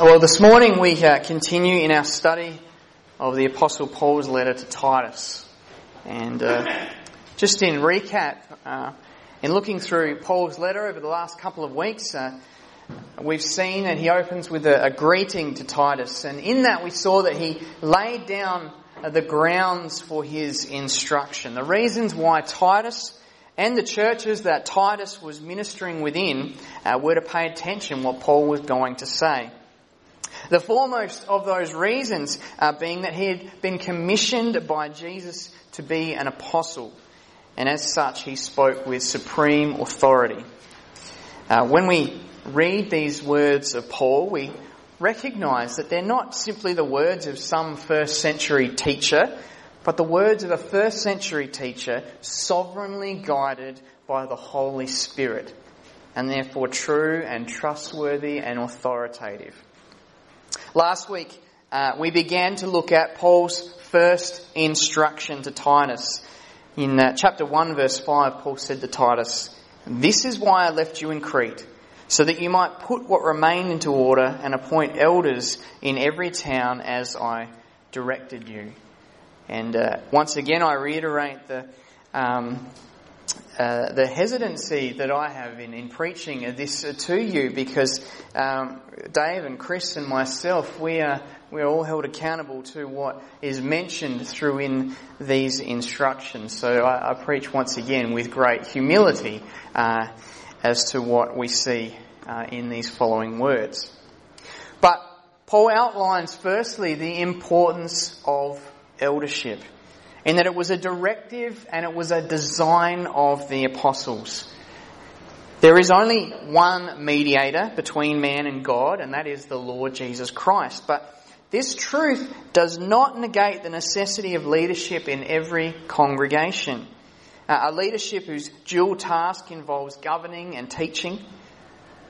Well, this morning we uh, continue in our study of the Apostle Paul's letter to Titus. And uh, just in recap, uh, in looking through Paul's letter over the last couple of weeks, uh, we've seen that he opens with a, a, greeting to Titus. And in that we saw that he laid down the grounds for his instruction. The reasons why Titus and the churches that Titus was ministering within uh, were to pay attention what Paul was going to say. The foremost of those reasons uh, being that he had been commissioned by Jesus to be an apostle, and as such he spoke with supreme authority. Uh, when we read these words of Paul, we recognize that they're not simply the words of some first century teacher, but the words of a first century teacher sovereignly guided by the Holy Spirit, and therefore true and trustworthy and authoritative. Last week, uh, we began to look at Paul's first instruction to Titus. In uh, chapter 1, verse 5, Paul said to Titus, This is why I left you in Crete, so that you might put what remained into order and appoint elders in every town as I directed you. And uh, once again, I reiterate the um, uh, the hesitancy that I have in, in preaching this to you because um, Dave and Chris and myself, we are, we are all held accountable to what is mentioned through in these instructions. So I, I preach once again with great humility uh, as to what we see uh, in these following words. But Paul outlines firstly the importance of eldership in that it was a directive and it was a design of the apostles. There is only one mediator between man and God, and that is the Lord Jesus Christ. But this truth does not negate the necessity of leadership in every congregation. Uh, a leadership whose dual task involves governing and teaching.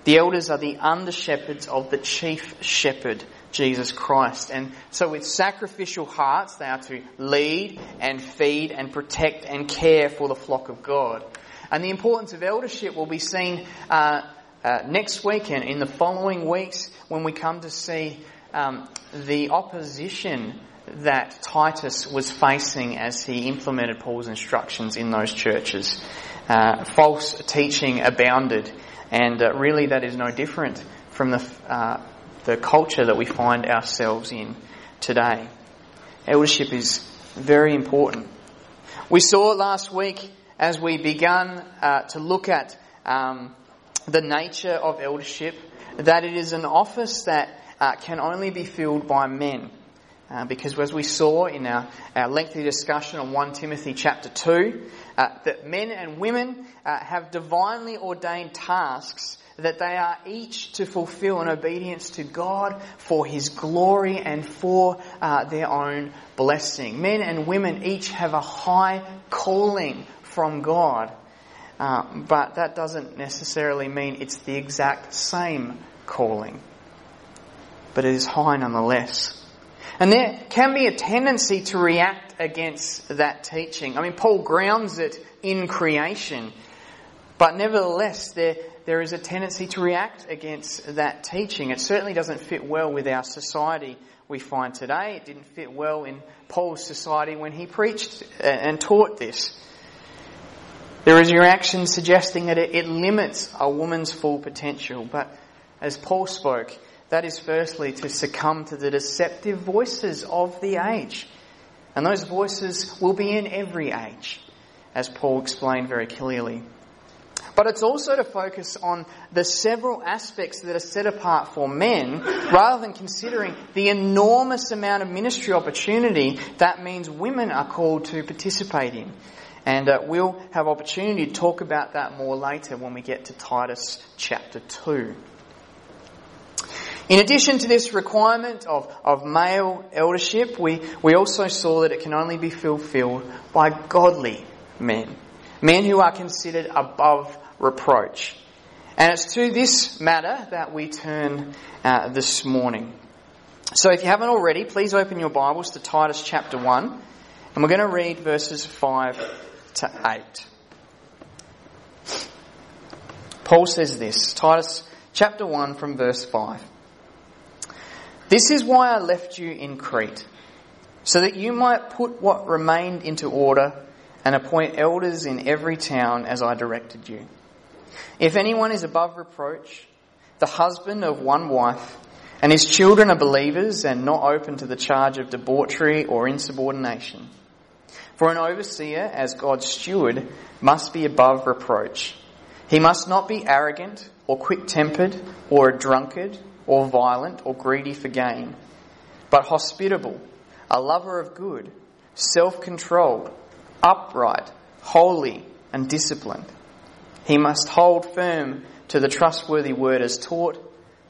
The elders are the under shepherds of the chief shepherd, Jesus Christ. And so with sacrificial hearts, they are to lead and feed and protect and care for the flock of God. And the importance of eldership will be seen uh, uh, next week and in the following weeks when we come to see um, the opposition that Titus was facing as he implemented Paul's instructions in those churches. Uh, false teaching abounded, and uh, really that is no different from the uh, the culture that we find ourselves in today. Eldership is very important. We saw last week as we began uh, to look at um, the nature of eldership that it is an office that uh, can only be filled by men. Uh, because as we saw in our, our, lengthy discussion on 1 Timothy chapter 2, uh, that men and women uh, have divinely ordained tasks that they are each to fulfill in obedience to God for His glory and for uh, their own blessing. Men and women each have a high calling from God, uh, but that doesn't necessarily mean it's the exact same calling. But it is high nonetheless. And there can be a tendency to react against that teaching. I mean, Paul grounds it in creation. But nevertheless, there, there is a tendency to react against that teaching. It certainly doesn't fit well with our society we find today. It didn't fit well in Paul's society when he preached uh, and taught this. There is a reaction suggesting that it, it limits a woman's full potential. But as Paul spoke, that is firstly to succumb to the deceptive voices of the age. And those voices will be in every age, as Paul explained very clearly. But it's also to focus on the several aspects that are set apart for men rather than considering the enormous amount of ministry opportunity that means women are called to participate in. And uh, we'll have opportunity to talk about that more later when we get to Titus chapter 2. In addition to this requirement of, of male eldership, we, we also saw that it can only be fulfilled by godly men. Men who are considered above reproach. And it's to this matter that we turn uh, this morning. So if you haven't already, please open your Bibles to Titus chapter 1, and we're going to read verses 5 to 8. Paul says this, Titus chapter 1 from verse 5. This is why I left you in Crete, so that you might put what remained into order and appoint elders in every town as I directed you. If anyone is above reproach, the husband of one wife, and his children are believers and not open to the charge of debauchery or insubordination. For an overseer, as God's steward, must be above reproach. He must not be arrogant or quick tempered or a drunkard or violent or greedy for gain, but hospitable, a lover of good, self controlled, upright, holy, and disciplined. He must hold firm to the trustworthy word as taught,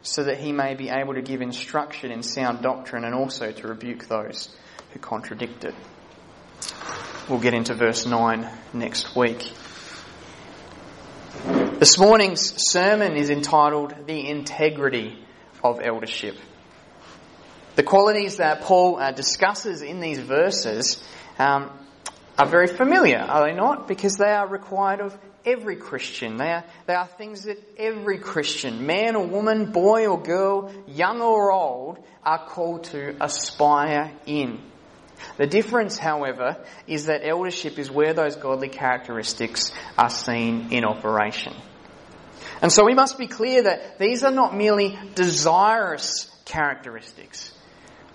so that he may be able to give instruction in sound doctrine and also to rebuke those who contradict it. We'll get into verse 9 next week. This morning's sermon is entitled The Integrity of Eldership. The qualities that Paul uh, discusses in these verses um, are very familiar, are they not? Because they are required of every Christian. They are, they are things that every Christian, man or woman, boy or girl, young or old, are called to aspire in. The difference, however, is that eldership is where those godly characteristics are seen in operation. And so we must be clear that these are not merely desirous characteristics,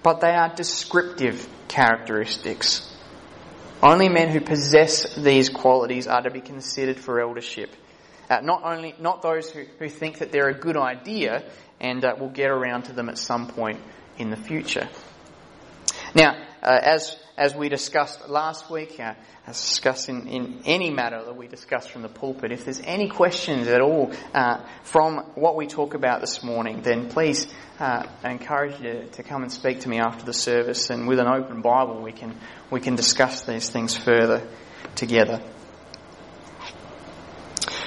but they are descriptive characteristics. Only men who possess these qualities are to be considered for eldership. Uh, not only, not those who, who think that they're a good idea and uh, will get around to them at some point in the future. Now, uh, as as we discussed last week, uh, as discussed in, in any matter that we discuss from the pulpit, if there's any questions at all uh, from what we talk about this morning, then please uh, I encourage you to, to come and speak to me after the service, and with an open Bible, we can we can discuss these things further together.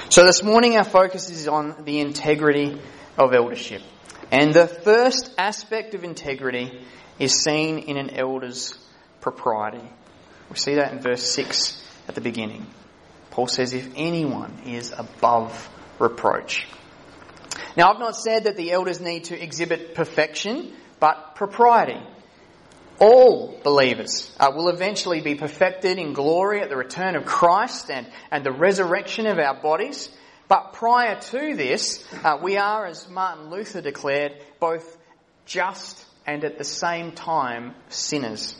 So this morning, our focus is on the integrity of eldership, and the first aspect of integrity is seen in an elder's propriety. We see that in verse 6 at the beginning. Paul says, if anyone is above reproach. Now, I've not said that the elders need to exhibit perfection, but propriety. All believers uh, will eventually be perfected in glory at the return of Christ and, and the resurrection of our bodies. But prior to this, uh, we are, as Martin Luther declared, both just and at the same time sinners.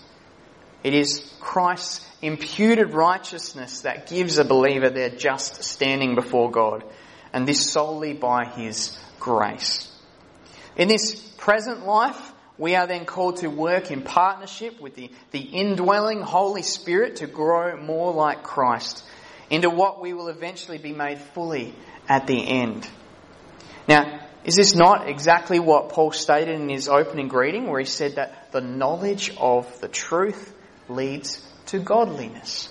It is Christ's imputed righteousness that gives a believer their just standing before God, and this solely by His grace. In this present life, we are then called to work in partnership with the, the indwelling Holy Spirit to grow more like Christ into what we will eventually be made fully at the end. Now, is this not exactly what Paul stated in his opening greeting, where he said that the knowledge of the truth leads to godliness?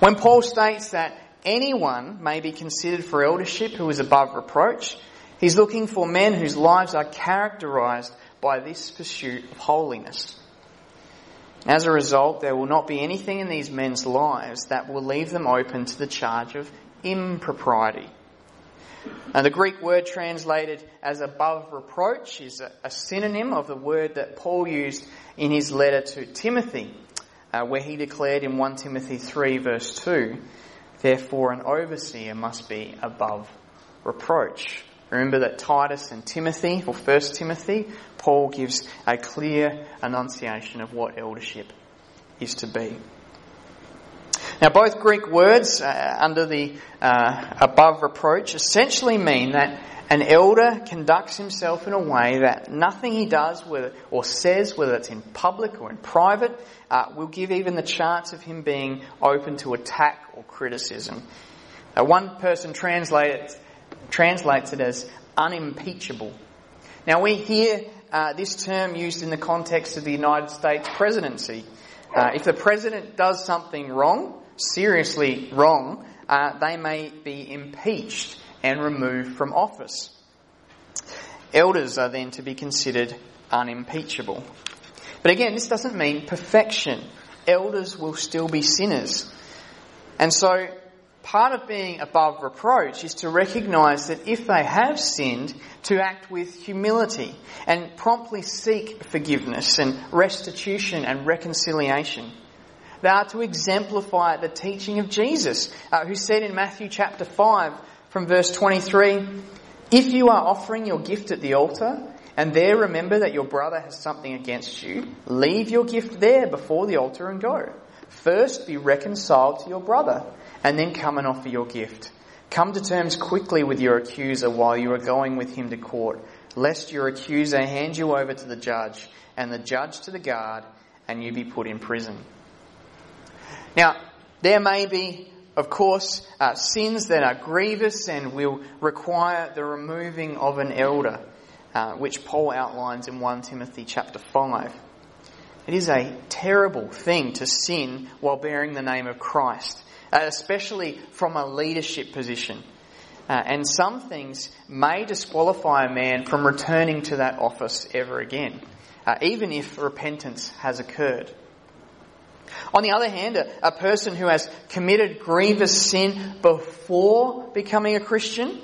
When Paul states that anyone may be considered for eldership who is above reproach, he's looking for men whose lives are characterized by this pursuit of holiness. As a result, there will not be anything in these men's lives that will leave them open to the charge of impropriety. And the Greek word translated as above reproach is a, a synonym of the word that Paul used in his letter to Timothy, uh, where he declared in 1 Timothy 3 verse 2, therefore an overseer must be above reproach. Remember that Titus and Timothy, or 1 Timothy, Paul gives a clear enunciation of what eldership is to be. Now, both Greek words uh, under the uh, above reproach essentially mean that an elder conducts himself in a way that nothing he does whether, or says, whether it's in public or in private, uh, will give even the chance of him being open to attack or criticism. Uh, one person translates, translates it as unimpeachable. Now, we hear uh, this term used in the context of the United States presidency. Uh, if the president does something wrong, seriously wrong, uh, they may be impeached and removed from office. Elders are then to be considered unimpeachable. But again, this doesn't mean perfection. Elders will still be sinners. And so, part of being above reproach is to recognize that if they have sinned, to act with humility and promptly seek forgiveness and restitution and reconciliation. They are to exemplify the teaching of Jesus, uh, who said in Matthew chapter 5 from verse 23, If you are offering your gift at the altar, and there remember that your brother has something against you, leave your gift there before the altar and go. First be reconciled to your brother, and then come and offer your gift. Come to terms quickly with your accuser while you are going with him to court, lest your accuser hand you over to the judge, and the judge to the guard, and you be put in prison. Now, there may be, of course, uh, sins that are grievous and will require the removing of an elder, uh, which Paul outlines in 1 Timothy chapter 5. It is a terrible thing to sin while bearing the name of Christ, uh, especially from a leadership position. Uh, and some things may disqualify a man from returning to that office ever again, uh, even if repentance has occurred. On the other hand, a, a person who has committed grievous sin before becoming a Christian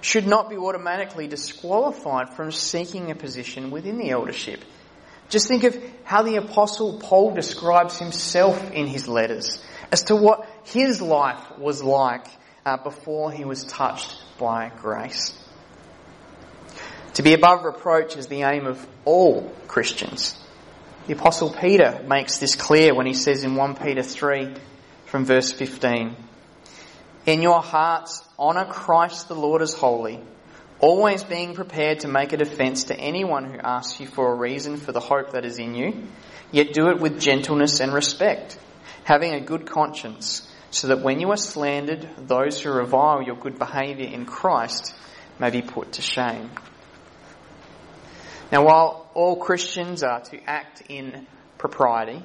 should not be automatically disqualified from seeking a position within the eldership. Just think of how the apostle Paul describes himself in his letters as to what his life was like uh, before he was touched by grace. To be above reproach is the aim of all Christians. The Apostle Peter makes this clear when he says in 1 Peter 3 from verse 15, In your hearts honour Christ the Lord as holy, always being prepared to make a defence to anyone who asks you for a reason for the hope that is in you, yet do it with gentleness and respect, having a good conscience, so that when you are slandered, those who revile your good behaviour in Christ may be put to shame. Now, while all Christians are to act in propriety,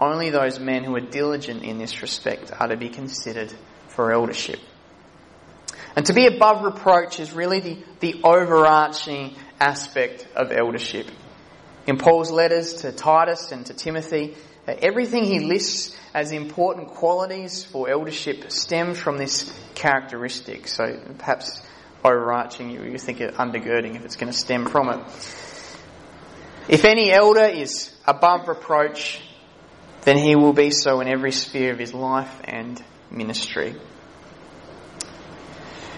only those men who are diligent in this respect are to be considered for eldership. And to be above reproach is really the, the overarching aspect of eldership. In Paul's letters to Titus and to Timothy, uh, everything he lists as important qualities for eldership stems from this characteristic. So perhaps overarching, you, you think of undergirding if it's going to stem from it. If any elder is above reproach, then he will be so in every sphere of his life and ministry.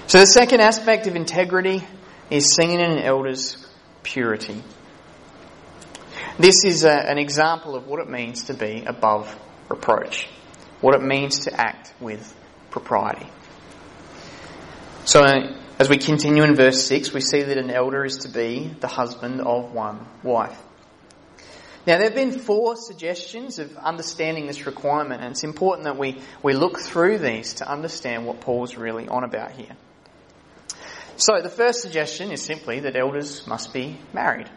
So the second aspect of integrity is seen in an elder's purity. This is a, an example of what it means to be above reproach, what it means to act with propriety. So as we continue in verse 6, we see that an elder is to be the husband of one wife. Now, there have been four suggestions of understanding this requirement, and it's important that we, we look through these to understand what Paul's really on about here. So, the first suggestion is simply that elders must be married.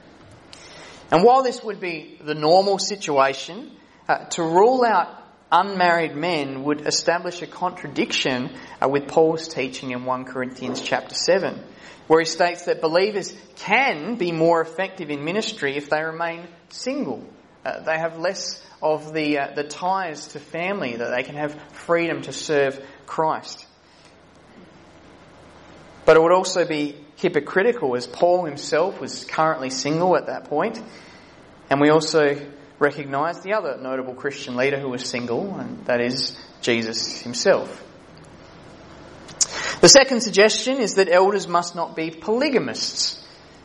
And while this would be the normal situation, uh, to rule out unmarried men would establish a contradiction uh, with Paul's teaching in 1 Corinthians chapter 7, where he states that believers can be more effective in ministry if they remain single. Uh, they have less of the, uh, the ties to family, that they can have freedom to serve Christ. But it would also be hypocritical as Paul himself was currently single at that point, and we also recognise the other notable Christian leader who was single, and that is Jesus himself. The second suggestion is that elders must not be polygamists.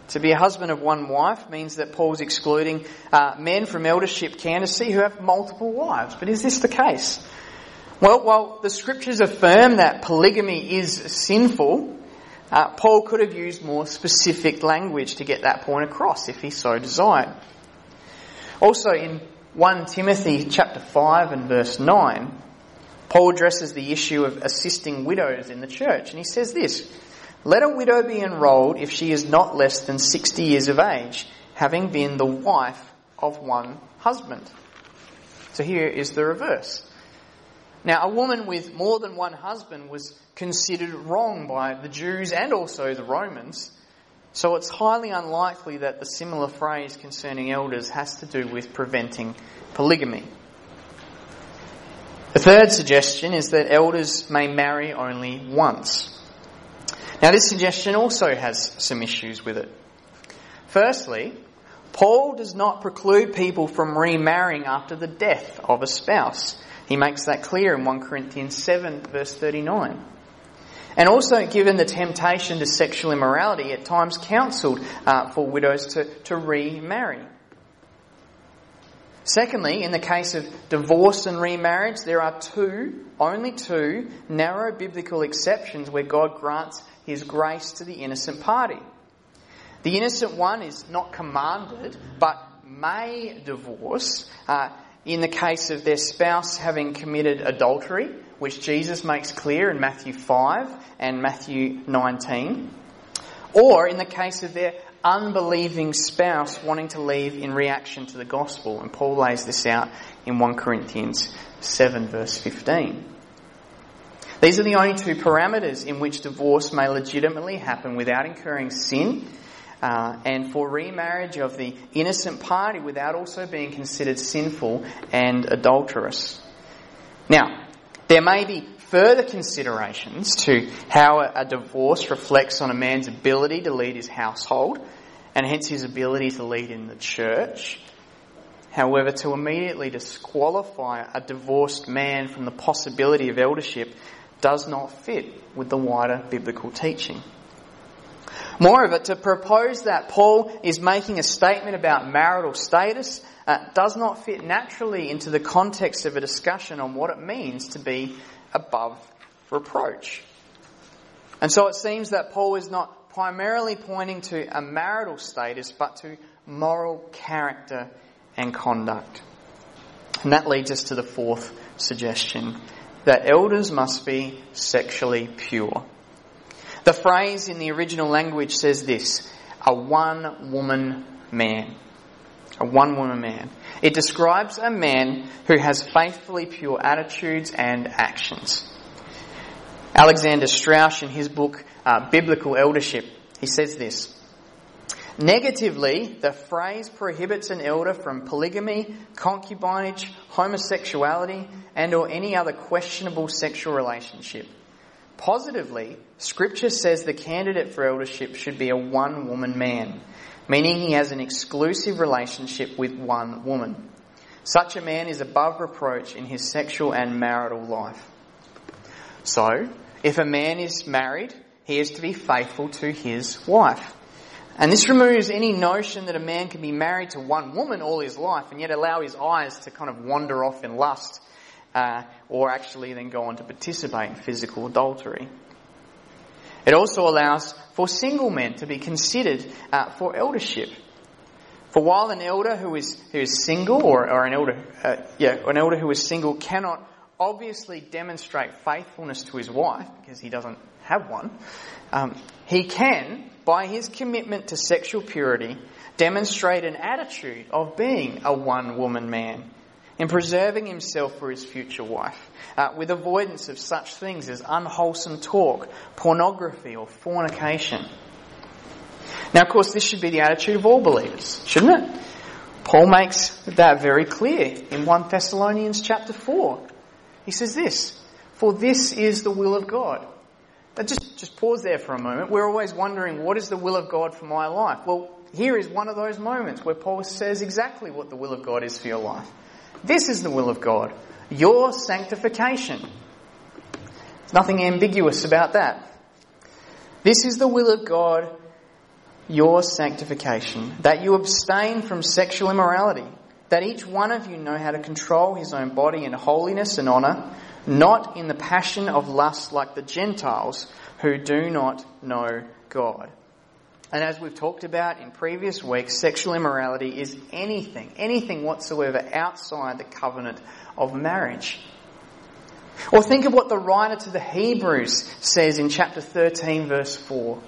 To be a husband of one wife means that Paul's excluding uh, men from eldership candidacy who have multiple wives. But is this the case? Well, while the scriptures affirm that polygamy is sinful, uh, Paul could have used more specific language to get that point across if he so desired. Also in 1 Timothy chapter 5 and verse 9, Paul addresses the issue of assisting widows in the church and he says this, let a widow be enrolled if she is not less than 60 years of age, having been the wife of one husband. So here is the reverse. Now, a woman with more than one husband was considered wrong by the Jews and also the Romans so it's highly unlikely that the similar phrase concerning elders has to do with preventing polygamy. The third suggestion is that elders may marry only once. Now, this suggestion also has some issues with it. Firstly, Paul does not preclude people from remarrying after the death of a spouse. He makes that clear in 1 Corinthians 7, verse 39. And also, given the temptation to sexual immorality, at times counselled uh, for widows to, to remarry. Secondly, in the case of divorce and remarriage, there are two, only two, narrow biblical exceptions where God grants His grace to the innocent party. The innocent one is not commanded, but may divorce uh, in the case of their spouse having committed adultery, which Jesus makes clear in Matthew 5 and Matthew 19, or in the case of their unbelieving spouse wanting to leave in reaction to the gospel. And Paul lays this out in 1 Corinthians 7 verse 15. These are the only two parameters in which divorce may legitimately happen without incurring sin uh, and for remarriage of the innocent party without also being considered sinful and adulterous. Now, there may be further considerations to how a, divorce reflects on a man's ability to lead his household and hence his ability to lead in the church. However, to immediately disqualify a divorced man from the possibility of eldership does not fit with the wider biblical teaching. Moreover, to propose that Paul is making a statement about marital status uh, does not fit naturally into the context of a discussion on what it means to be above reproach. And so it seems that Paul is not primarily pointing to a marital status, but to moral character and conduct. And that leads us to the fourth suggestion that elders must be sexually pure. The phrase in the original language says this a one woman man. A one woman man. It describes a man who has faithfully pure attitudes and actions. Alexander Strauch, in his book uh, Biblical Eldership, he says this. Negatively, the phrase prohibits an elder from polygamy, concubinage, homosexuality, and or any other questionable sexual relationship. Positively, Scripture says the candidate for eldership should be a one woman man, meaning he has an exclusive relationship with one woman. Such a man is above reproach in his sexual and marital life. So, if a man is married, he is to be faithful to his wife. And this removes any notion that a man can be married to one woman all his life and yet allow his eyes to kind of wander off in lust uh, or actually then go on to participate in physical adultery. It also allows for single men to be considered uh, for eldership. For while an elder who is who is single, or, or an elder, uh, yeah, an elder who is single cannot obviously demonstrate faithfulness to his wife because he doesn't have one, um, he can, by his commitment to sexual purity, demonstrate an attitude of being a one woman man in preserving himself for his future wife, uh, with avoidance of such things as unwholesome talk, pornography, or fornication. Now, of course, this should be the attitude of all believers, shouldn't it? Paul makes that very clear in 1 Thessalonians chapter 4. He says this, For this is the will of God. Now just, just pause there for a moment. We're always wondering, what is the will of God for my life? Well, here is one of those moments where Paul says exactly what the will of God is for your life. This is the will of God. Your sanctification. There's nothing ambiguous about that. This is the will of God, your sanctification. That you abstain from sexual immorality. That each one of you know how to control his own body in holiness and honour, not in the passion of lust like the Gentiles who do not know God. And as we've talked about in previous weeks, sexual immorality is anything, anything whatsoever outside the covenant of marriage. Or think of what the writer to the Hebrews says in chapter 13 verse 4.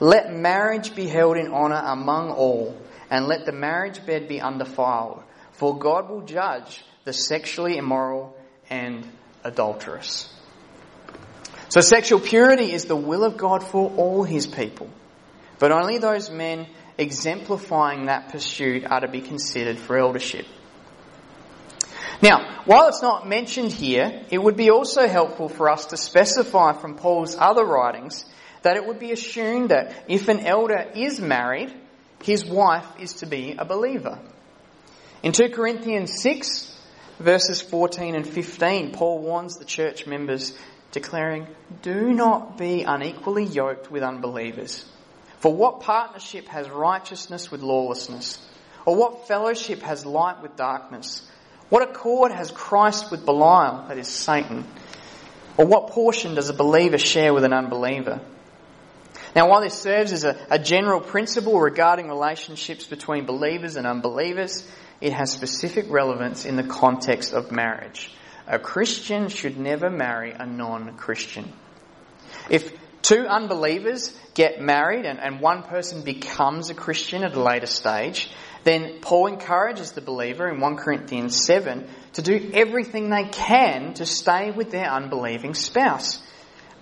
Let marriage be held in honour among all, and let the marriage bed be undefiled, for God will judge the sexually immoral and adulterous. So sexual purity is the will of God for all his people. But only those men exemplifying that pursuit are to be considered for eldership. Now, while it's not mentioned here, it would be also helpful for us to specify from Paul's other writings that it would be assumed that if an elder is married, his wife is to be a believer. In 2 Corinthians 6, verses 14 and 15, Paul warns the church members, declaring, Do not be unequally yoked with unbelievers. For what partnership has righteousness with lawlessness? Or what fellowship has light with darkness? What accord has Christ with Belial, that is Satan? Or what portion does a believer share with an unbeliever? Now, while this serves as a, a, general principle regarding relationships between believers and unbelievers, it has specific relevance in the context of marriage. A Christian should never marry a non-Christian. If two unbelievers get married and, and one person becomes a Christian at a later stage, then Paul encourages the believer in 1 Corinthians 7 to do everything they can to stay with their unbelieving spouse,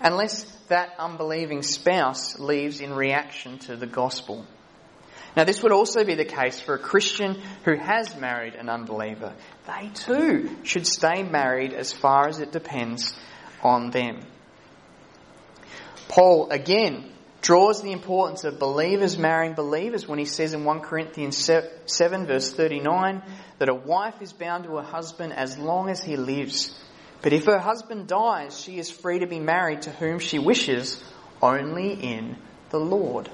unless that unbelieving spouse leaves in reaction to the gospel. Now, this would also be the case for a Christian who has married an unbeliever. They too should stay married as far as it depends on them. Paul again draws the importance of believers marrying believers when he says in 1 Corinthians 7 verse 39 that a wife is bound to her husband as long as he lives. But if her husband dies, she is free to be married to whom she wishes, only in the Lord.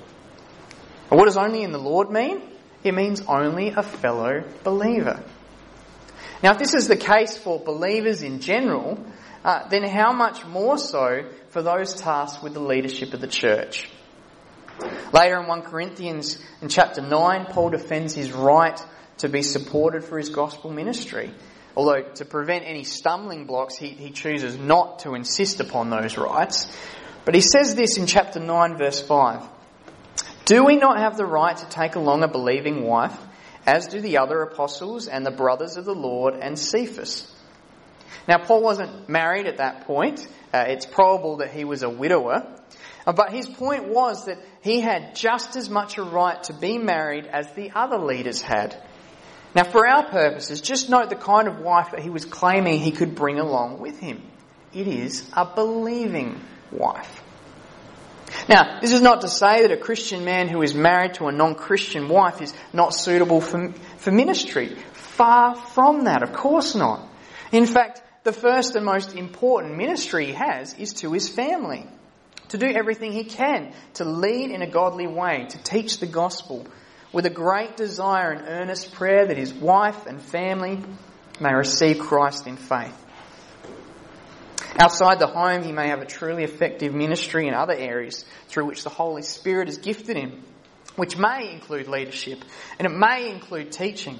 And what does only in the Lord mean? It means only a fellow believer. Now, if this is the case for believers in general, uh, then how much more so for those tasked with the leadership of the church? Later in 1 Corinthians, in chapter 9, Paul defends his right to be supported for his gospel ministry. Although, to prevent any stumbling blocks, he, he chooses not to insist upon those rights. But he says this in chapter 9, verse 5 Do we not have the right to take along a believing wife, as do the other apostles and the brothers of the Lord and Cephas? Now, Paul wasn't married at that point. Uh, it's probable that he was a widower. Uh, but his point was that he had just as much a right to be married as the other leaders had. Now, for our purposes, just note the kind of wife that he was claiming he could bring along with him. It is a believing wife. Now, this is not to say that a Christian man who is married to a non-Christian wife is not suitable for, for ministry. Far from that, of course not. In fact, the first and most important ministry he has is to his family to do everything he can to lead in a godly way, to teach the gospel, with a great desire and earnest prayer that his wife and family may receive Christ in faith. Outside the home, he may have a truly effective ministry in other areas through which the Holy Spirit has gifted him, which may include leadership and it may include teaching.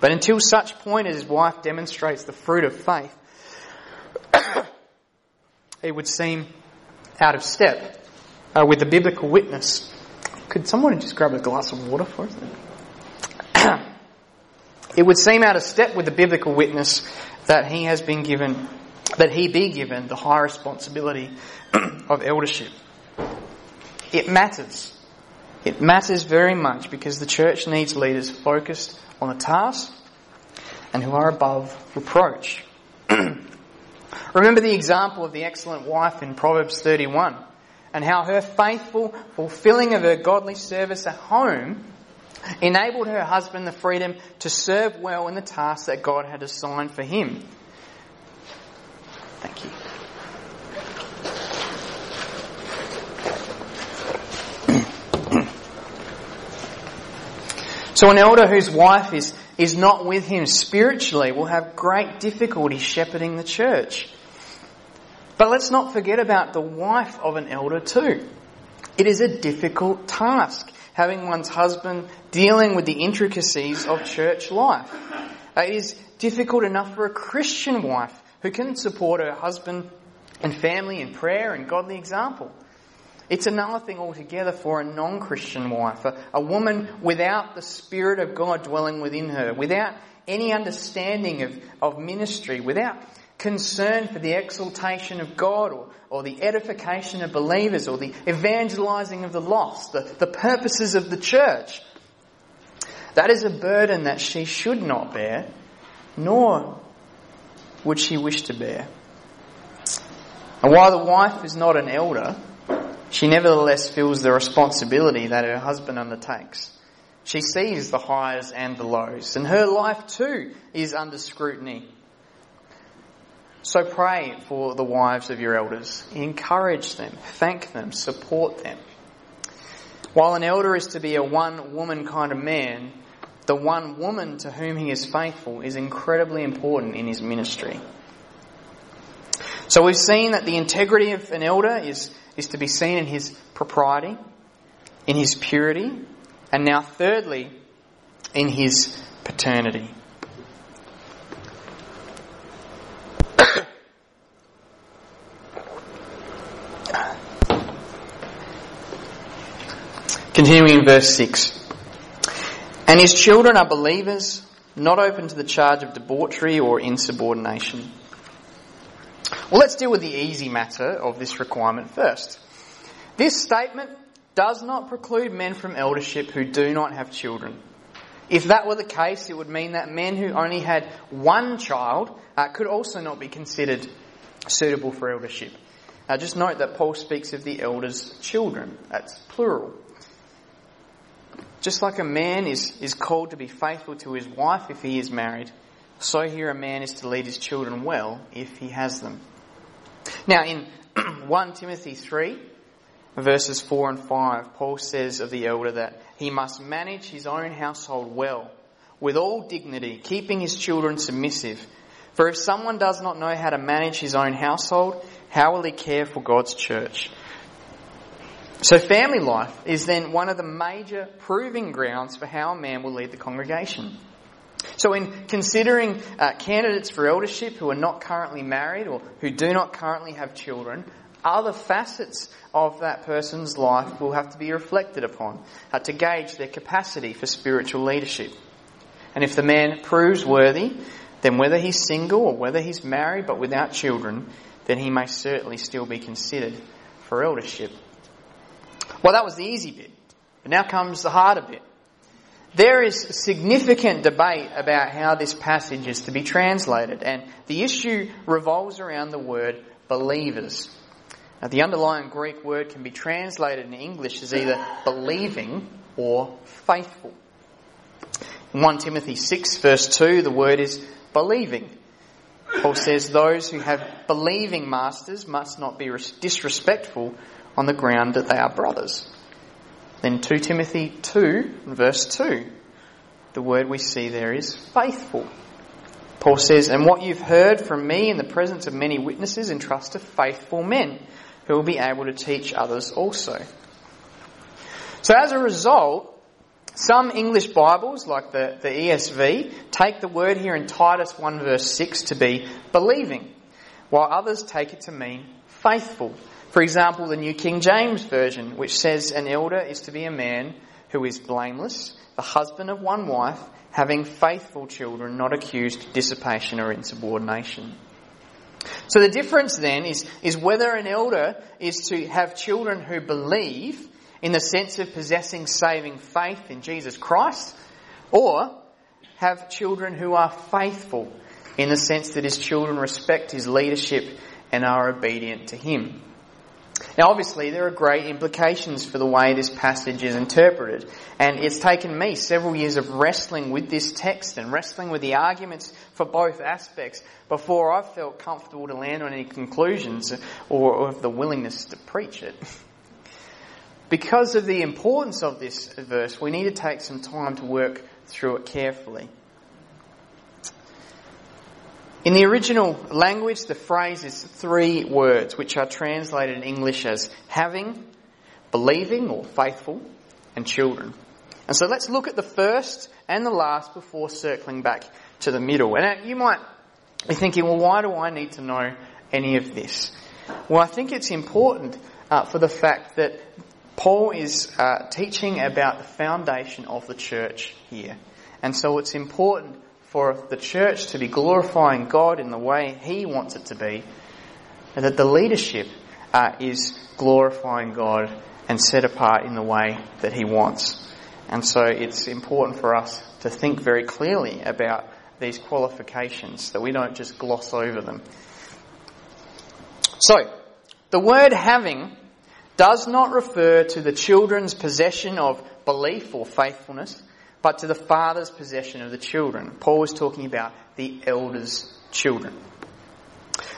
But until such point as his wife demonstrates the fruit of faith, it would seem out of step uh, with the biblical witness. Could someone just grab a glass of water for us? it would seem out of step with the biblical witness that he has been given, that he be given the high responsibility of eldership. It matters. It matters very much because the church needs leaders focused on the task and who are above reproach. Remember the example of the excellent wife in Proverbs 31 and how her faithful fulfilling of her godly service at home enabled her husband the freedom to serve well in the task that God had assigned for him. Thank you. So an elder whose wife is, is not with him spiritually will have great difficulty shepherding the church. But let's not forget about the wife of an elder too. It is a difficult task having one's husband dealing with the intricacies of church life. Uh, it is difficult enough for a Christian wife who can support her husband and family in prayer and godly example. It's another thing altogether for a non-Christian wife, a, a, woman without the Spirit of God dwelling within her, without any understanding of, of ministry, without concern for the exaltation of God or, or the edification of believers or the evangelizing of the lost, the, the purposes of the church. That is a burden that she should not bear, nor would she wish to bear. And while the wife is not an elder, she nevertheless feels the responsibility that her husband undertakes. She sees the highs and the lows, and her life too is under scrutiny. So pray for the wives of your elders. Encourage them, thank them, support them. While an elder is to be a one woman kind of man, the one woman to whom he is faithful is incredibly important in his ministry. So we've seen that the integrity of an elder is, is to be seen in his propriety, in his purity, and now thirdly, in his paternity. Continuing in verse 6. And his children are believers, not open to the charge of debauchery or insubordination. Well, let's deal with the easy matter of this requirement first. This statement does not preclude men from eldership who do not have children. If that were the case, it would mean that men who only had one child uh, could also not be considered suitable for eldership. Uh, just note that Paul speaks of the elders' children. That's plural. Just like a man is, is called to be faithful to his wife if he is married, so here a man is to lead his children well if he has them. Now in 1 Timothy 3, verses 4 and 5, Paul says of the elder that he must manage his own household well, with all dignity, keeping his children submissive. For if someone does not know how to manage his own household, how will he care for God's church? So family life is then one of the major proving grounds for how a man will lead the congregation. So in considering uh, candidates for eldership who are not currently married or who do not currently have children, other facets of that person's life will have to be reflected upon uh, to gauge their capacity for spiritual leadership. And if the man proves worthy, then whether he's single or whether he's married but without children, then he may certainly still be considered for eldership. Well, that was the easy bit. But now comes the harder bit. There is significant debate about how this passage is to be translated, and the issue revolves around the word believers. Now, the underlying Greek word can be translated in English as either believing or faithful. In 1 Timothy 6 verse 2, the word is believing. Paul says those who have believing masters must not be disrespectful on the ground that they are brothers. Then 2 Timothy 2, verse 2, the word we see there is faithful. Paul says, And what you've heard from me in the presence of many witnesses, entrust to faithful men who will be able to teach others also. So as a result, some English Bibles, like the, the ESV, take the word here in Titus 1 verse 6 to be believing, while others take it to mean faithful. For example, the New King James Version, which says an elder is to be a man who is blameless, the husband of one wife, having faithful children, not accused of dissipation or insubordination. So the difference then is, is whether an elder is to have children who believe in the sense of possessing saving faith in Jesus Christ, or have children who are faithful in the sense that his children respect his leadership and are obedient to him. Now, obviously, there are great implications for the way this passage is interpreted, and it's taken me several years of wrestling with this text and wrestling with the arguments for both aspects before I felt comfortable to land on any conclusions or of the willingness to preach it. Because of the importance of this verse, we need to take some time to work through it carefully. In the original language, the phrase is three words, which are translated in English as having, believing or faithful, and children. And so let's look at the first and the last before circling back to the middle. And you might be thinking, well, why do I need to know any of this? Well, I think it's important uh, for the fact that Paul is uh, teaching about the foundation of the church here. And so it's important for the church to be glorifying God in the way He wants it to be, and that the leadership uh, is glorifying God and set apart in the way that He wants. And so it's important for us to think very clearly about these qualifications, that we don't just gloss over them. So, the word having does not refer to the children's possession of belief or faithfulness, but to the father's possession of the children. Paul was talking about the elders' children.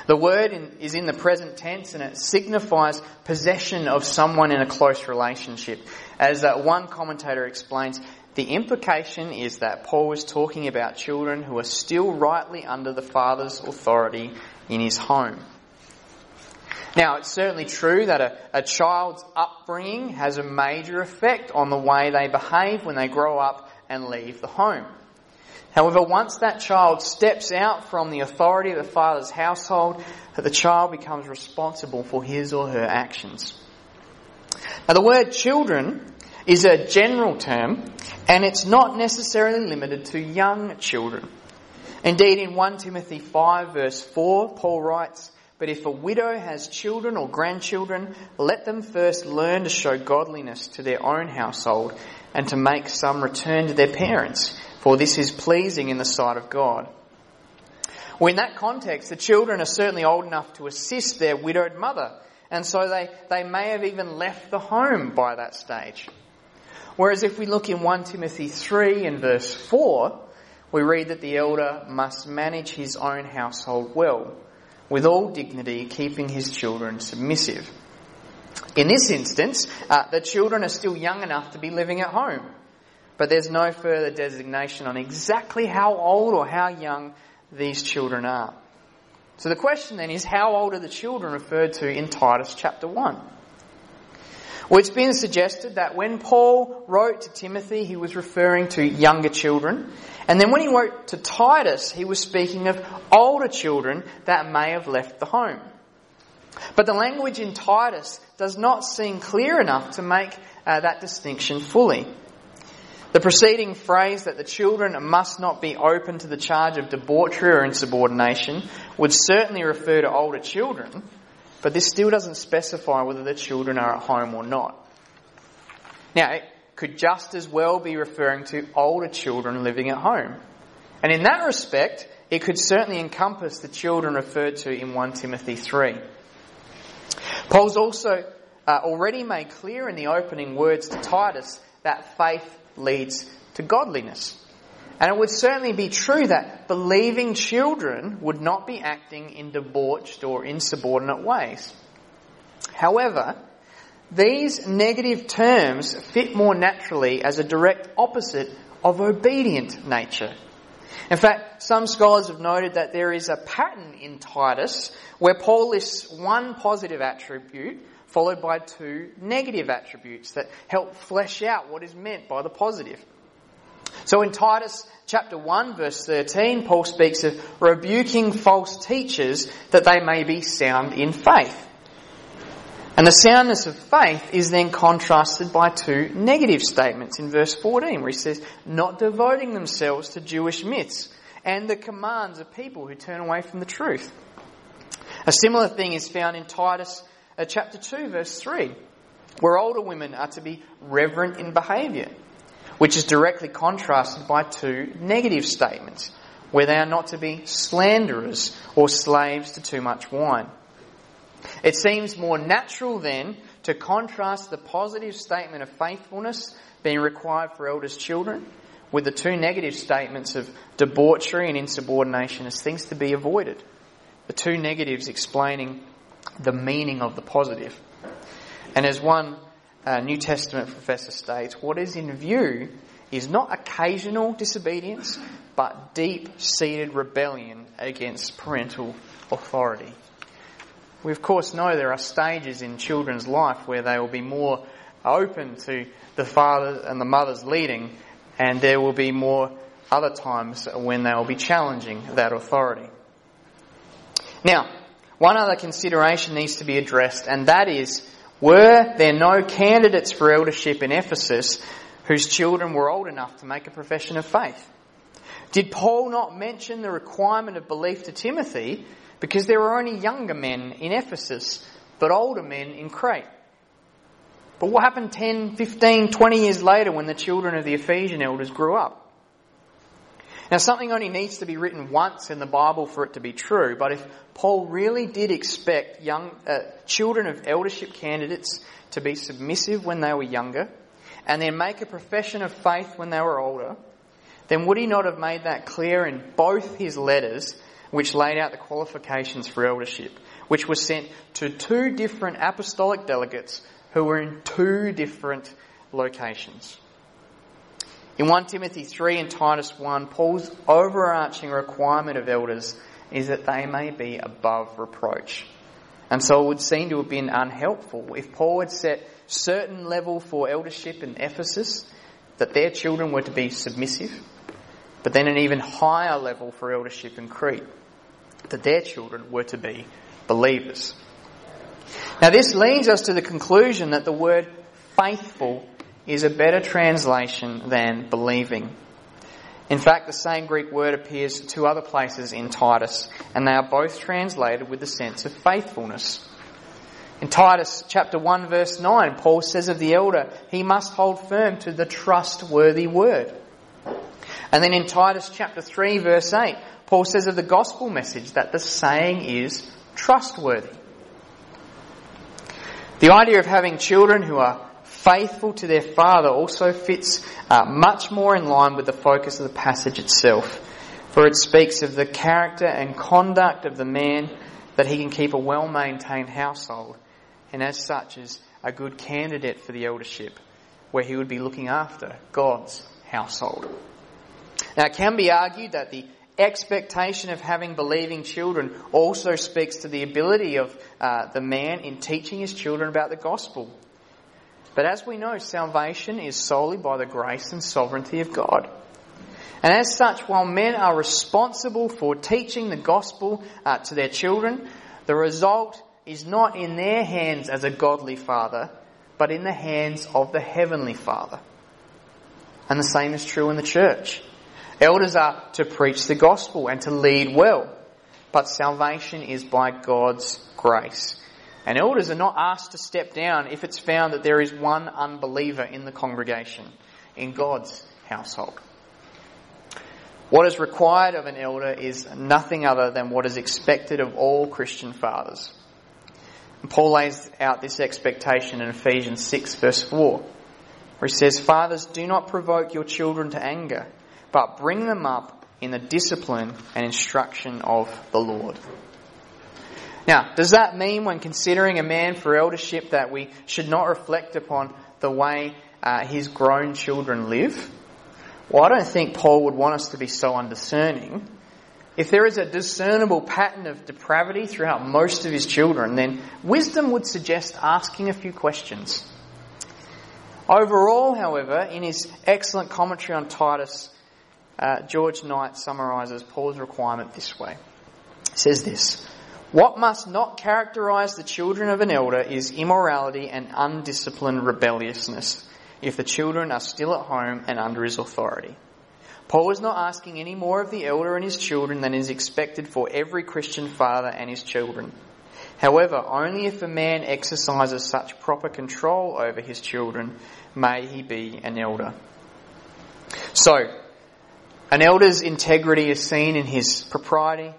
The word in, is in the present tense and it signifies possession of someone in a close relationship. As uh, one commentator explains, the implication is that Paul was talking about children who are still rightly under the father's authority in his home. Now, it's certainly true that a, a, child's upbringing has a major effect on the way they behave when they grow up and leave the home. However, once that child steps out from the authority of the father's household, the child becomes responsible for his or her actions. Now, the word children is a general term, and it's not necessarily limited to young children. Indeed, in 1 Timothy 5 verse 4, Paul writes, but if a widow has children or grandchildren, let them first learn to show godliness to their own household and to make some return to their parents, for this is pleasing in the sight of God. Well, in that context, the children are certainly old enough to assist their widowed mother, and so they, they may have even left the home by that stage. Whereas if we look in 1 Timothy 3 and verse 4, we read that the elder must manage his own household well with all dignity, keeping his children submissive. In this instance, uh, the children are still young enough to be living at home, but there's no further designation on exactly how old or how young these children are. So the question then is, how old are the children referred to in Titus chapter 1? Well, it's been suggested that when Paul wrote to Timothy, he was referring to younger children. And then when he wrote to Titus, he was speaking of older children that may have left the home. But the language in Titus does not seem clear enough to make uh, that distinction fully. The preceding phrase that the children must not be open to the charge of debauchery or insubordination would certainly refer to older children, but this still doesn't specify whether the children are at home or not. Now, could just as well be referring to older children living at home. And in that respect, it could certainly encompass the children referred to in 1 Timothy 3. Paul's also uh, already made clear in the opening words to Titus that faith leads to godliness. And it would certainly be true that believing children would not be acting in debauched or insubordinate ways. However, these negative terms fit more naturally as a direct opposite of obedient nature. In fact, some scholars have noted that there is a pattern in Titus where Paul lists one positive attribute followed by two negative attributes that help flesh out what is meant by the positive. So in Titus chapter 1 verse 13, Paul speaks of rebuking false teachers that they may be sound in faith. And the soundness of faith is then contrasted by two negative statements in verse 14 where he says, not devoting themselves to Jewish myths and the commands of people who turn away from the truth. A similar thing is found in Titus uh, chapter 2 verse 3 where older women are to be reverent in behaviour which is directly contrasted by two negative statements, where they are not to be slanderers or slaves to too much wine. It seems more natural then to contrast the positive statement of faithfulness being required for elders' children with the two negative statements of debauchery and insubordination as things to be avoided. The two negatives explaining the meaning of the positive. And as one uh, New Testament professor states, what is in view is not occasional disobedience, but deep seated rebellion against parental authority. We of course know there are stages in children's life where they will be more open to the father and the mother's leading, and there will be more other times when they will be challenging that authority. Now, one other consideration needs to be addressed, and that is were there no candidates for eldership in Ephesus whose children were old enough to make a profession of faith? Did Paul not mention the requirement of belief to Timothy because there were only younger men in Ephesus but older men in Crete? But what happened 10, 15, 20 years later when the children of the Ephesian elders grew up? Now, something only needs to be written once in the Bible for it to be true, but if Paul really did expect young uh, children of eldership candidates to be submissive when they were younger, and then make a profession of faith when they were older, then would he not have made that clear in both his letters, which laid out the qualifications for eldership, which were sent to two different apostolic delegates who were in two different locations? In 1 Timothy 3 and Titus 1, Paul's overarching requirement of elders is that they may be above reproach. And so it would seem to have been unhelpful if Paul had set certain level for eldership in Ephesus, that their children were to be submissive, but then an even higher level for eldership in Crete, that their children were to be believers. Now this leads us to the conclusion that the word faithful is a better translation than believing. In fact, the same Greek word appears two other places in Titus, and they are both translated with the sense of faithfulness. In Titus chapter 1 verse 9, Paul says of the elder, he must hold firm to the trustworthy word. And then in Titus chapter 3 verse 8, Paul says of the gospel message that the saying is trustworthy. The idea of having children who are faithful to their father also fits uh, much more in line with the focus of the passage itself, for it speaks of the character and conduct of the man that he can keep a well maintained household, and as such is a good candidate for the eldership, where he would be looking after God's household. Now, it can be argued that the expectation of having believing children also speaks to the ability of uh, the man in teaching his children about the gospel. But as we know, salvation is solely by the grace and sovereignty of God. And as such, while men are responsible for teaching the gospel uh, to their children, the result is not in their hands as a godly father, but in the hands of the heavenly father. And the same is true in the church. Elders are to preach the gospel and to lead well, but salvation is by God's grace. And elders are not asked to step down if it's found that there is one unbeliever in the congregation, in God's household. What is required of an elder is nothing other than what is expected of all Christian fathers. And Paul lays out this expectation in Ephesians 6 verse 4, where he says, Fathers, do not provoke your children to anger, but bring them up in the discipline and instruction of the Lord. Now, does that mean when considering a man for eldership that we should not reflect upon the way uh, his grown children live? Well, I don't think Paul would want us to be so undiscerning. If there is a discernible pattern of depravity throughout most of his children, then wisdom would suggest asking a few questions. Overall, however, in his excellent commentary on Titus, uh, George Knight summarises Paul's requirement this way. He says this what must not characterize the children of an elder is immorality and undisciplined rebelliousness if the children are still at home and under his authority. Paul is not asking any more of the elder and his children than is expected for every Christian father and his children. However, only if a man exercises such proper control over his children may he be an elder. So, an elder's integrity is seen in his propriety,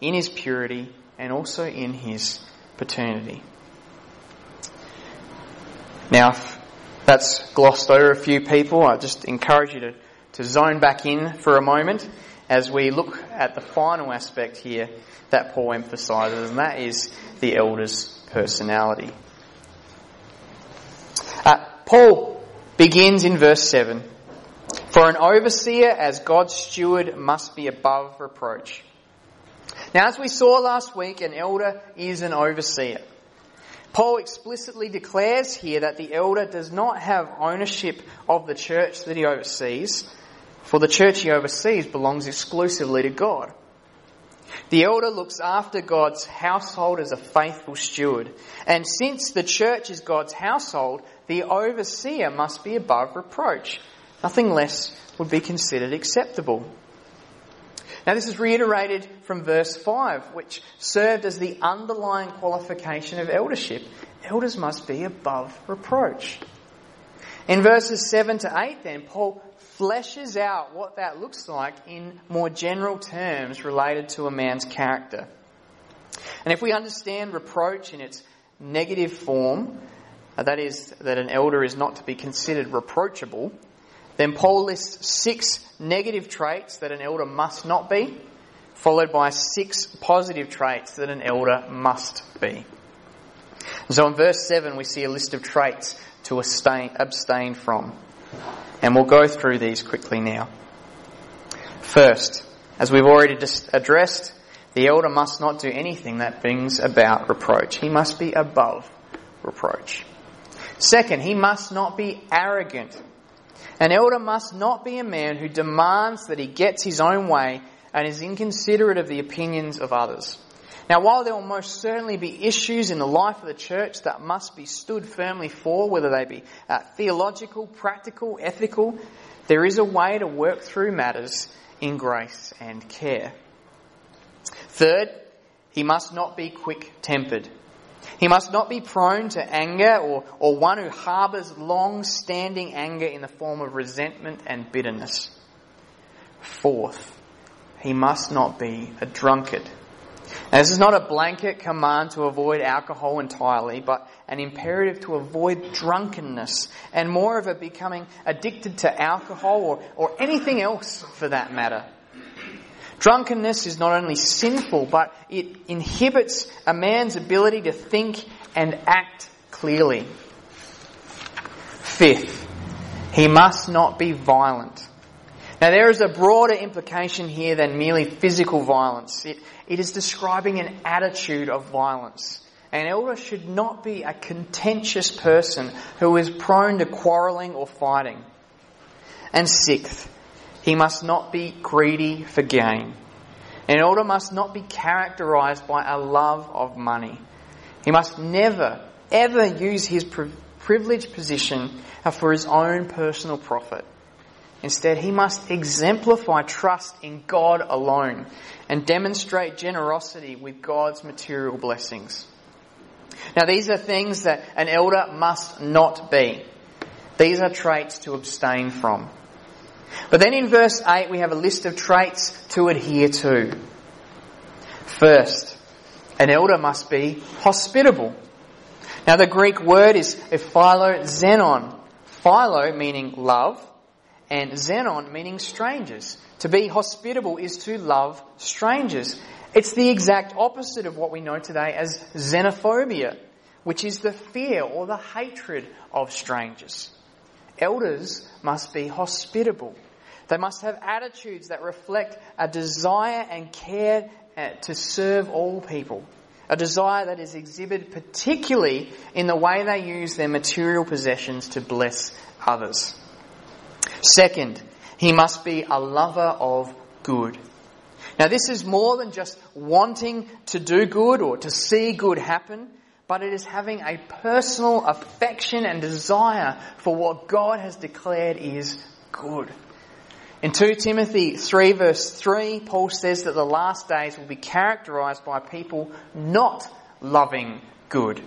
in his purity, and also in his paternity. Now, if that's glossed over a few people, I just encourage you to, to zone back in for a moment as we look at the final aspect here that Paul emphasises, and that is the elder's personality. Uh, Paul begins in verse 7 For an overseer as God's steward must be above reproach now, as we saw last week, an elder is an overseer. Paul explicitly declares here that the elder does not have ownership of the church that he oversees, for the church he oversees belongs exclusively to God. The elder looks after God's household as a faithful steward. And since the church is God's household, the overseer must be above reproach. Nothing less would be considered acceptable. Now, this is reiterated from verse 5, which served as the underlying qualification of eldership. Elders must be above reproach. In verses 7 to 8, then, Paul fleshes out what that looks like in more general terms related to a man's character. And if we understand reproach in its negative form, that is, that an elder is not to be considered reproachable, then Paul lists six negative traits that an elder must not be, followed by six positive traits that an elder must be. So in verse 7, we see a list of traits to abstain from. And we'll go through these quickly now. First, as we've already addressed, the elder must not do anything that brings about reproach. He must be above reproach. Second, he must not be arrogant. An elder must not be a man who demands that he gets his own way and is inconsiderate of the opinions of others. Now, while there will most certainly be issues in the life of the church that must be stood firmly for, whether they be uh, theological, practical, ethical, there is a way to work through matters in grace and care. Third, he must not be quick tempered. He must not be prone to anger or, or one who harbours long standing anger in the form of resentment and bitterness. Fourth, he must not be a drunkard. Now, this is not a blanket command to avoid alcohol entirely, but an imperative to avoid drunkenness and more of it becoming addicted to alcohol or, or anything else for that matter. Drunkenness is not only sinful, but it inhibits a man's ability to think and act clearly. Fifth, he must not be violent. Now there is a broader implication here than merely physical violence. It, it is describing an attitude of violence. An elder should not be a contentious person who is prone to quarrelling or fighting. And sixth, he must not be greedy for gain. An elder must not be characterized by a love of money. He must never, ever use his privileged position for his own personal profit. Instead, he must exemplify trust in God alone and demonstrate generosity with God's material blessings. Now, these are things that an elder must not be. These are traits to abstain from. But then in verse 8 we have a list of traits to adhere to. First, an elder must be hospitable. Now the Greek word is philoxenon. Philo meaning love and xenon meaning strangers. To be hospitable is to love strangers. It's the exact opposite of what we know today as xenophobia, which is the fear or the hatred of strangers. Elders must be hospitable. They must have attitudes that reflect a desire and care uh, to serve all people. A desire that is exhibited particularly in the way they use their material possessions to bless others. Second, he must be a lover of good. Now this is more than just wanting to do good or to see good happen but it is having a personal affection and desire for what God has declared is good. In 2 Timothy 3 verse 3, Paul says that the last days will be characterized by people not loving good.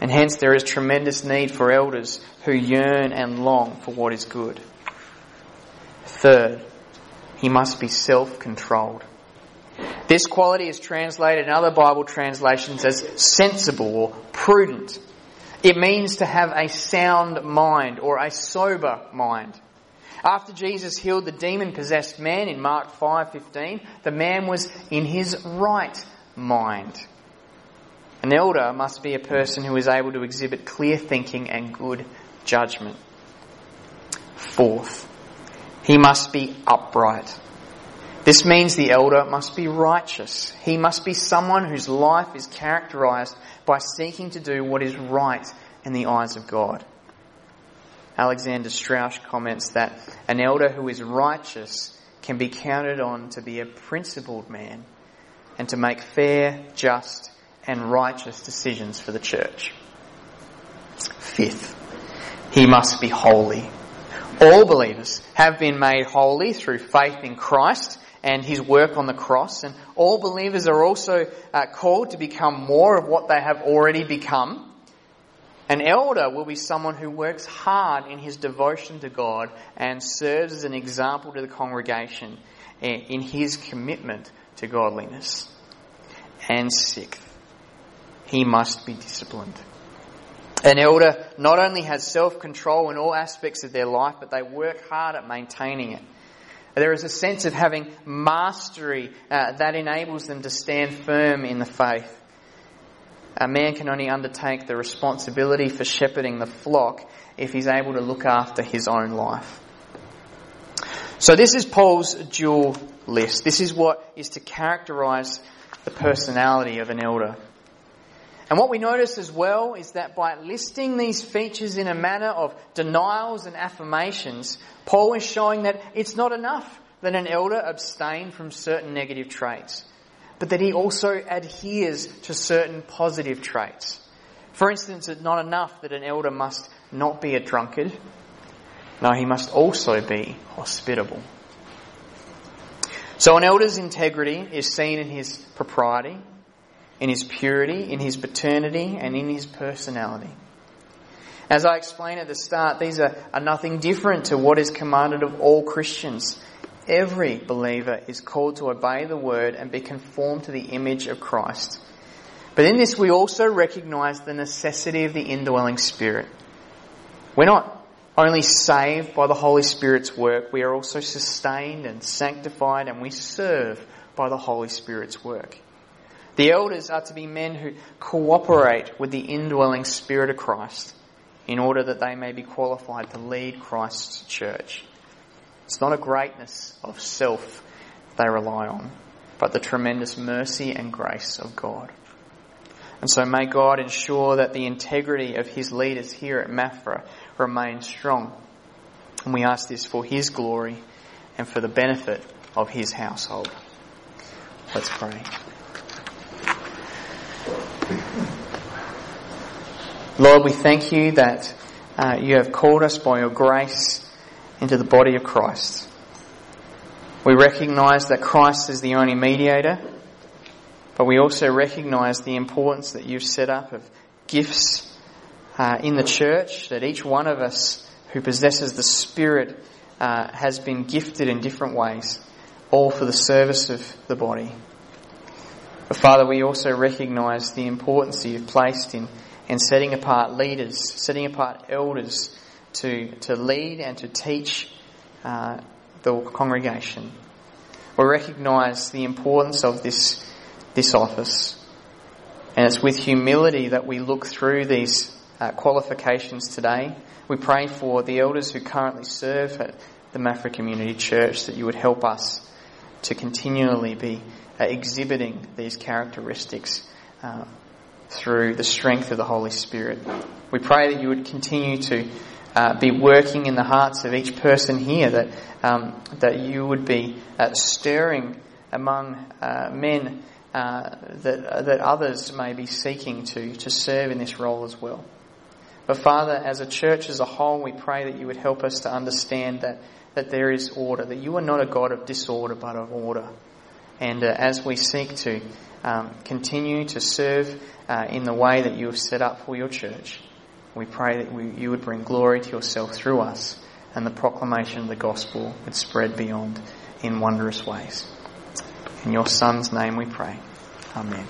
And hence there is tremendous need for elders who yearn and long for what is good. Third, he must be self-controlled. This quality is translated in other Bible translations as sensible or prudent. It means to have a sound mind or a sober mind. After Jesus healed the demon possessed man in Mark 5:15, the man was in his right mind. An elder must be a person who is able to exhibit clear thinking and good judgment. Fourth, he must be upright. This means the elder must be righteous. He must be someone whose life is characterized by seeking to do what is right in the eyes of God. Alexander Strauch comments that an elder who is righteous can be counted on to be a principled man and to make fair, just, and righteous decisions for the church. Fifth, he must be holy. All believers have been made holy through faith in Christ and his work on the cross. And all believers are also uh, called to become more of what they have already become. An elder will be someone who works hard in his devotion to God and serves as an example to the congregation in his commitment to godliness. And sixth, he must be disciplined. An elder not only has self control in all aspects of their life, but they work hard at maintaining it. There is a sense of having mastery uh, that enables them to stand firm in the faith. A man can only undertake the responsibility for shepherding the flock if he's able to look after his own life. So this is Paul's dual list. This is what is to characterize the personality of an elder. And what we notice as well is that by listing these features in a manner of denials and affirmations, Paul is showing that it's not enough that an elder abstain from certain negative traits, but that he also adheres to certain positive traits. For instance, it's not enough that an elder must not be a drunkard. No, he must also be hospitable. So an elder's integrity is seen in his propriety, in his purity, in his paternity, and in his personality. As I explained at the start, these are, are nothing different to what is commanded of all Christians. Every believer is called to obey the word and be conformed to the image of Christ. But in this, we also recognize the necessity of the indwelling Spirit. We're not only saved by the Holy Spirit's work, we are also sustained and sanctified, and we serve by the Holy Spirit's work. The elders are to be men who cooperate with the indwelling Spirit of Christ in order that they may be qualified to lead Christ's church. It's not a greatness of self they rely on, but the tremendous mercy and grace of God. And so may God ensure that the integrity of his leaders here at Maffra remains strong. And we ask this for his glory and for the benefit of his household. Let's pray. Lord, we thank you that uh, you have called us by your grace into the body of Christ. We recognize that Christ is the only mediator, but we also recognize the importance that you've set up of gifts uh, in the church, that each one of us who possesses the Spirit uh, has been gifted in different ways, all for the service of the body. But Father, we also recognize the importance that you've placed in and setting apart leaders, setting apart elders to, to lead and to teach uh, the congregation. We recognise the importance of this, this office. And it's with humility that we look through these uh, qualifications today. We pray for the elders who currently serve at the Maffra Community Church that you would help us to continually be exhibiting these characteristics uh, through the strength of the Holy Spirit. We pray that you would continue to uh, be working in the hearts of each person here, that, um, that you would be uh, stirring among uh, men uh, that, that others may be seeking to, to serve in this role as well. But Father, as a church as a whole, we pray that you would help us to understand that, that there is order, that you are not a God of disorder but of order. And uh, as we seek to um, continue to serve uh, in the way that you have set up for your church. We pray that we, you would bring glory to yourself through us and the proclamation of the gospel would spread beyond in wondrous ways. In your Son's name we pray. Amen.